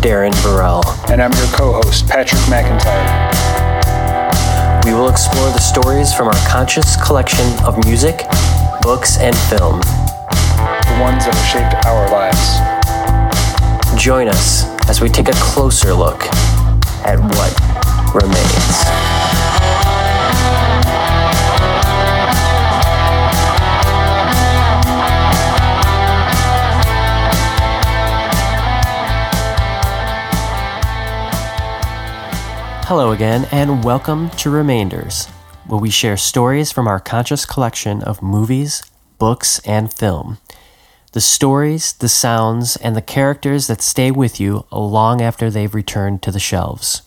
Darren Burrell. And I'm your co host, Patrick McIntyre. We will explore the stories from our conscious collection of music, books, and film. The ones that have shaped our lives. Join us as we take a closer look at what remains. Hello again, and welcome to Remainders, where we share stories from our conscious collection of movies, books, and film. The stories, the sounds, and the characters that stay with you long after they've returned to the shelves.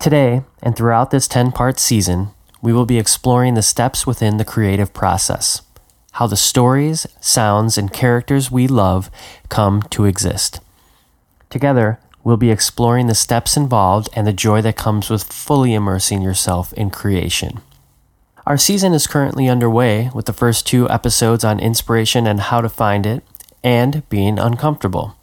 Today, and throughout this 10 part season, we will be exploring the steps within the creative process, how the stories, sounds, and characters we love come to exist. Together, We'll be exploring the steps involved and the joy that comes with fully immersing yourself in creation. Our season is currently underway with the first two episodes on inspiration and how to find it, and being uncomfortable.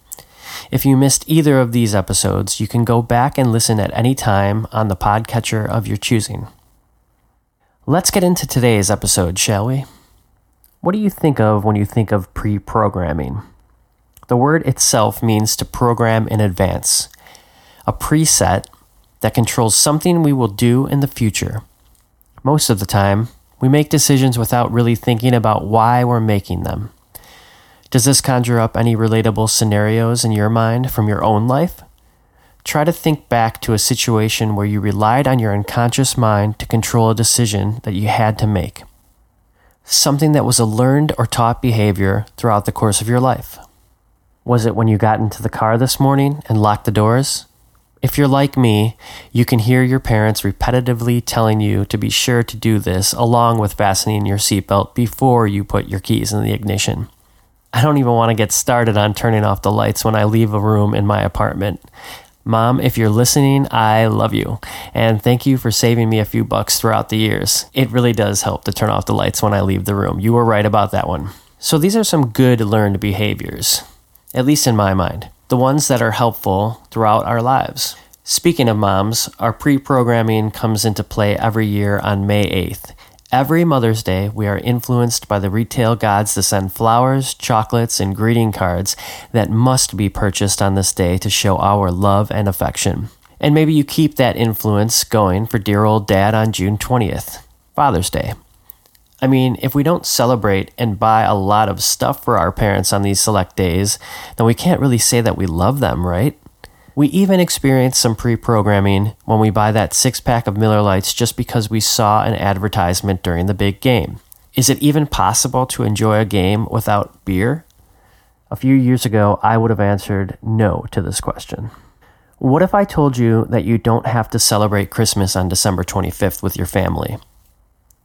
If you missed either of these episodes, you can go back and listen at any time on the podcatcher of your choosing. Let's get into today's episode, shall we? What do you think of when you think of pre programming? The word itself means to program in advance, a preset that controls something we will do in the future. Most of the time, we make decisions without really thinking about why we're making them. Does this conjure up any relatable scenarios in your mind from your own life? Try to think back to a situation where you relied on your unconscious mind to control a decision that you had to make. Something that was a learned or taught behavior throughout the course of your life. Was it when you got into the car this morning and locked the doors? If you're like me, you can hear your parents repetitively telling you to be sure to do this along with fastening your seatbelt before you put your keys in the ignition. I don't even want to get started on turning off the lights when I leave a room in my apartment. Mom, if you're listening, I love you. And thank you for saving me a few bucks throughout the years. It really does help to turn off the lights when I leave the room. You were right about that one. So these are some good learned behaviors at least in my mind, the ones that are helpful throughout our lives. Speaking of moms, our pre programming comes into play every year on May 8th. Every Mother's Day, we are influenced by the retail gods to send flowers, chocolates, and greeting cards that must be purchased on this day to show our love and affection. And maybe you keep that influence going for dear old dad on June 20th, Father's Day. I mean, if we don't celebrate and buy a lot of stuff for our parents on these select days, then we can't really say that we love them, right? We even experience some pre programming when we buy that six pack of Miller Lites just because we saw an advertisement during the big game. Is it even possible to enjoy a game without beer? A few years ago, I would have answered no to this question. What if I told you that you don't have to celebrate Christmas on December 25th with your family?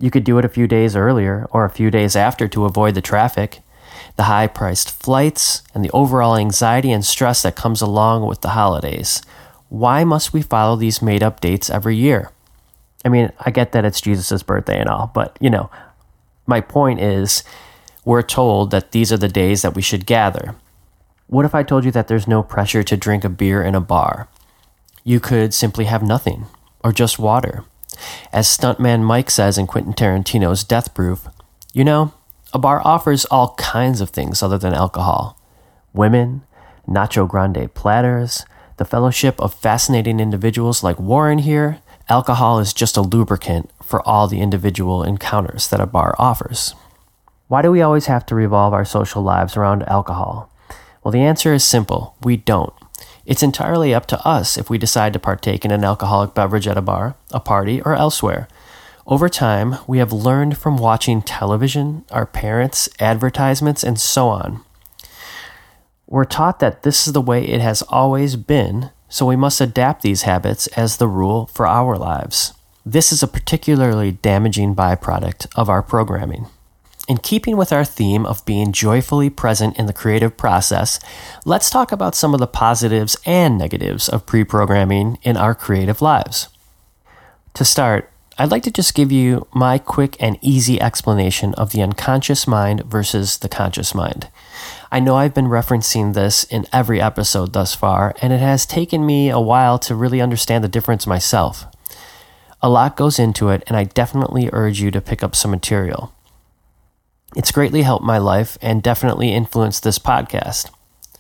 You could do it a few days earlier or a few days after to avoid the traffic, the high priced flights, and the overall anxiety and stress that comes along with the holidays. Why must we follow these made up dates every year? I mean, I get that it's Jesus' birthday and all, but you know, my point is we're told that these are the days that we should gather. What if I told you that there's no pressure to drink a beer in a bar? You could simply have nothing, or just water. As stuntman Mike says in Quentin Tarantino's Death Proof, you know, a bar offers all kinds of things other than alcohol women, nacho grande platters, the fellowship of fascinating individuals like Warren here. Alcohol is just a lubricant for all the individual encounters that a bar offers. Why do we always have to revolve our social lives around alcohol? Well, the answer is simple we don't. It's entirely up to us if we decide to partake in an alcoholic beverage at a bar, a party, or elsewhere. Over time, we have learned from watching television, our parents, advertisements, and so on. We're taught that this is the way it has always been, so we must adapt these habits as the rule for our lives. This is a particularly damaging byproduct of our programming. In keeping with our theme of being joyfully present in the creative process, let's talk about some of the positives and negatives of pre programming in our creative lives. To start, I'd like to just give you my quick and easy explanation of the unconscious mind versus the conscious mind. I know I've been referencing this in every episode thus far, and it has taken me a while to really understand the difference myself. A lot goes into it, and I definitely urge you to pick up some material. It's greatly helped my life and definitely influenced this podcast.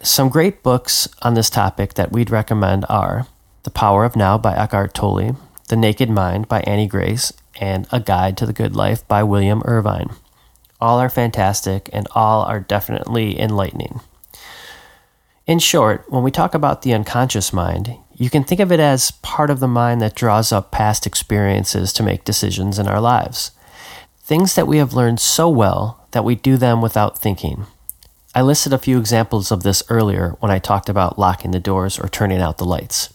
Some great books on this topic that we'd recommend are The Power of Now by Eckhart Tolle, The Naked Mind by Annie Grace, and A Guide to the Good Life by William Irvine. All are fantastic and all are definitely enlightening. In short, when we talk about the unconscious mind, you can think of it as part of the mind that draws up past experiences to make decisions in our lives. Things that we have learned so well that we do them without thinking. I listed a few examples of this earlier when I talked about locking the doors or turning out the lights.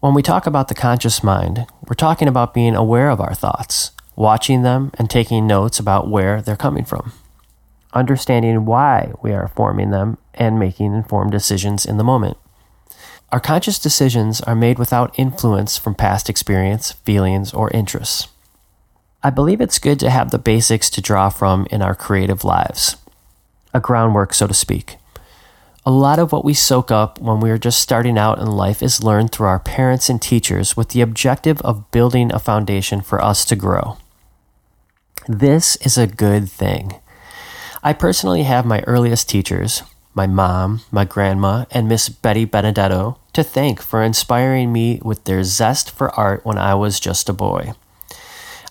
When we talk about the conscious mind, we're talking about being aware of our thoughts, watching them, and taking notes about where they're coming from, understanding why we are forming them, and making informed decisions in the moment. Our conscious decisions are made without influence from past experience, feelings, or interests. I believe it's good to have the basics to draw from in our creative lives, a groundwork, so to speak. A lot of what we soak up when we are just starting out in life is learned through our parents and teachers with the objective of building a foundation for us to grow. This is a good thing. I personally have my earliest teachers, my mom, my grandma, and Miss Betty Benedetto, to thank for inspiring me with their zest for art when I was just a boy.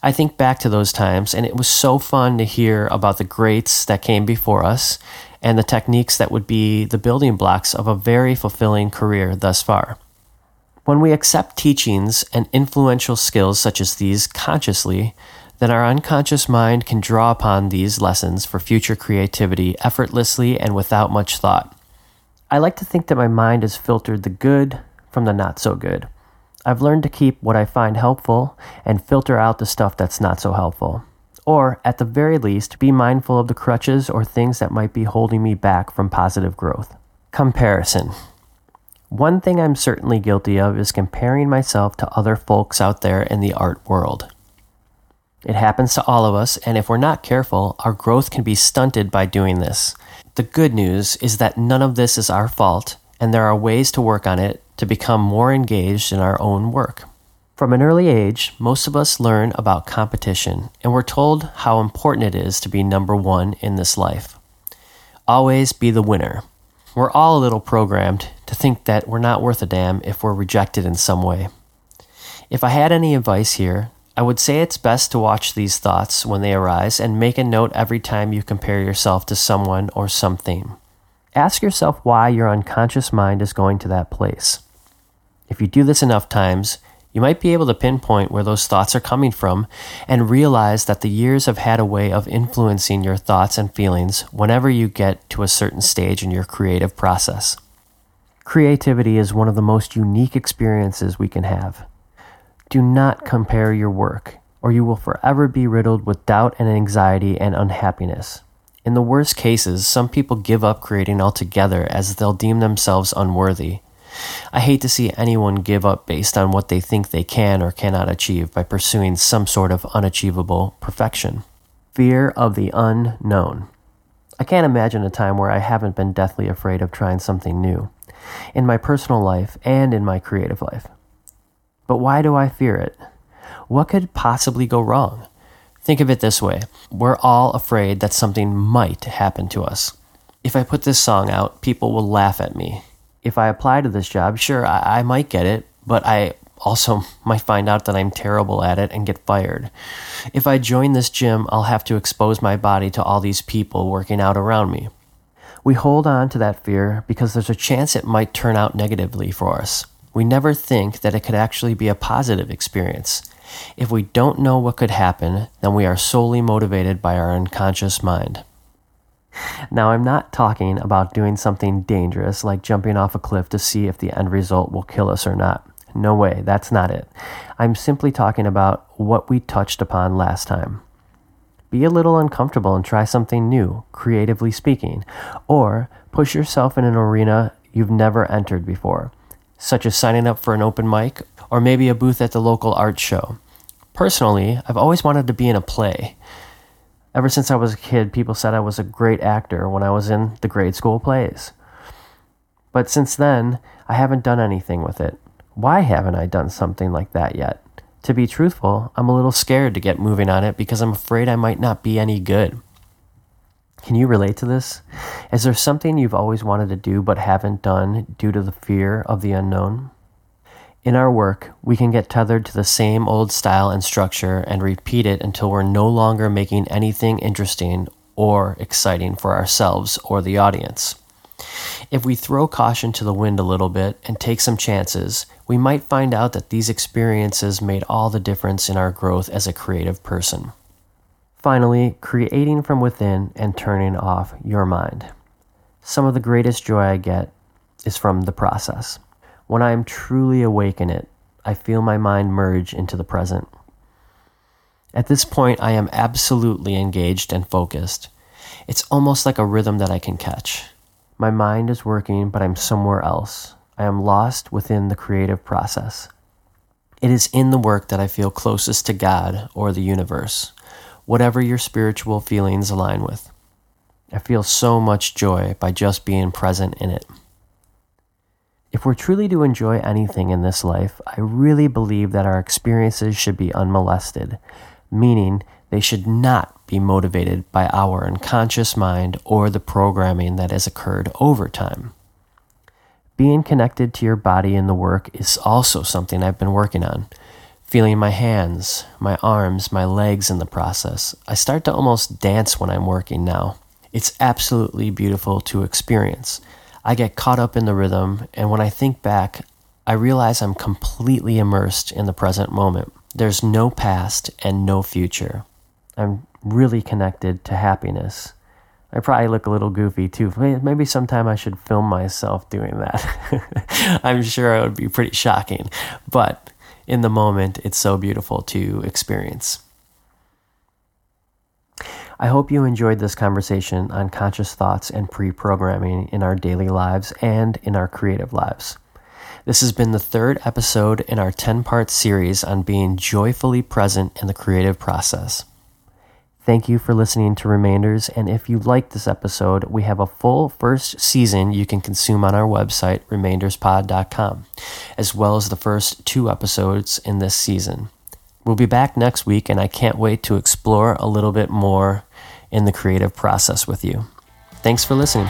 I think back to those times, and it was so fun to hear about the greats that came before us and the techniques that would be the building blocks of a very fulfilling career thus far. When we accept teachings and influential skills such as these consciously, then our unconscious mind can draw upon these lessons for future creativity effortlessly and without much thought. I like to think that my mind has filtered the good from the not so good. I've learned to keep what I find helpful and filter out the stuff that's not so helpful. Or, at the very least, be mindful of the crutches or things that might be holding me back from positive growth. Comparison. One thing I'm certainly guilty of is comparing myself to other folks out there in the art world. It happens to all of us, and if we're not careful, our growth can be stunted by doing this. The good news is that none of this is our fault, and there are ways to work on it to become more engaged in our own work. From an early age, most of us learn about competition, and we're told how important it is to be number one in this life. Always be the winner. We're all a little programmed to think that we're not worth a damn if we're rejected in some way. If I had any advice here, I would say it's best to watch these thoughts when they arise and make a note every time you compare yourself to someone or something. Ask yourself why your unconscious mind is going to that place. If you do this enough times, you might be able to pinpoint where those thoughts are coming from and realize that the years have had a way of influencing your thoughts and feelings whenever you get to a certain stage in your creative process. Creativity is one of the most unique experiences we can have. Do not compare your work, or you will forever be riddled with doubt and anxiety and unhappiness. In the worst cases, some people give up creating altogether as they'll deem themselves unworthy. I hate to see anyone give up based on what they think they can or cannot achieve by pursuing some sort of unachievable perfection. Fear of the unknown. I can't imagine a time where I haven't been deathly afraid of trying something new, in my personal life and in my creative life. But why do I fear it? What could possibly go wrong? Think of it this way we're all afraid that something might happen to us. If I put this song out, people will laugh at me. If I apply to this job, sure, I, I might get it, but I also might find out that I'm terrible at it and get fired. If I join this gym, I'll have to expose my body to all these people working out around me. We hold on to that fear because there's a chance it might turn out negatively for us we never think that it could actually be a positive experience. If we don't know what could happen, then we are solely motivated by our unconscious mind. Now, I'm not talking about doing something dangerous like jumping off a cliff to see if the end result will kill us or not. No way, that's not it. I'm simply talking about what we touched upon last time. Be a little uncomfortable and try something new, creatively speaking, or push yourself in an arena you've never entered before such as signing up for an open mic or maybe a booth at the local art show. Personally, I've always wanted to be in a play. Ever since I was a kid, people said I was a great actor when I was in the grade school plays. But since then, I haven't done anything with it. Why haven't I done something like that yet? To be truthful, I'm a little scared to get moving on it because I'm afraid I might not be any good. Can you relate to this? Is there something you've always wanted to do but haven't done due to the fear of the unknown? In our work, we can get tethered to the same old style and structure and repeat it until we're no longer making anything interesting or exciting for ourselves or the audience. If we throw caution to the wind a little bit and take some chances, we might find out that these experiences made all the difference in our growth as a creative person. Finally, creating from within and turning off your mind. Some of the greatest joy I get is from the process. When I am truly awake in it, I feel my mind merge into the present. At this point, I am absolutely engaged and focused. It's almost like a rhythm that I can catch. My mind is working, but I'm somewhere else. I am lost within the creative process. It is in the work that I feel closest to God or the universe, whatever your spiritual feelings align with. I feel so much joy by just being present in it. If we're truly to enjoy anything in this life, I really believe that our experiences should be unmolested, meaning they should not be motivated by our unconscious mind or the programming that has occurred over time. Being connected to your body in the work is also something I've been working on. Feeling my hands, my arms, my legs in the process. I start to almost dance when I'm working now. It's absolutely beautiful to experience. I get caught up in the rhythm, and when I think back, I realize I'm completely immersed in the present moment. There's no past and no future. I'm really connected to happiness. I probably look a little goofy too. Maybe sometime I should film myself doing that. I'm sure it would be pretty shocking, but in the moment, it's so beautiful to experience. I hope you enjoyed this conversation on conscious thoughts and pre programming in our daily lives and in our creative lives. This has been the third episode in our 10 part series on being joyfully present in the creative process. Thank you for listening to Remainders, and if you liked this episode, we have a full first season you can consume on our website, remainderspod.com, as well as the first two episodes in this season. We'll be back next week, and I can't wait to explore a little bit more in the creative process with you. Thanks for listening.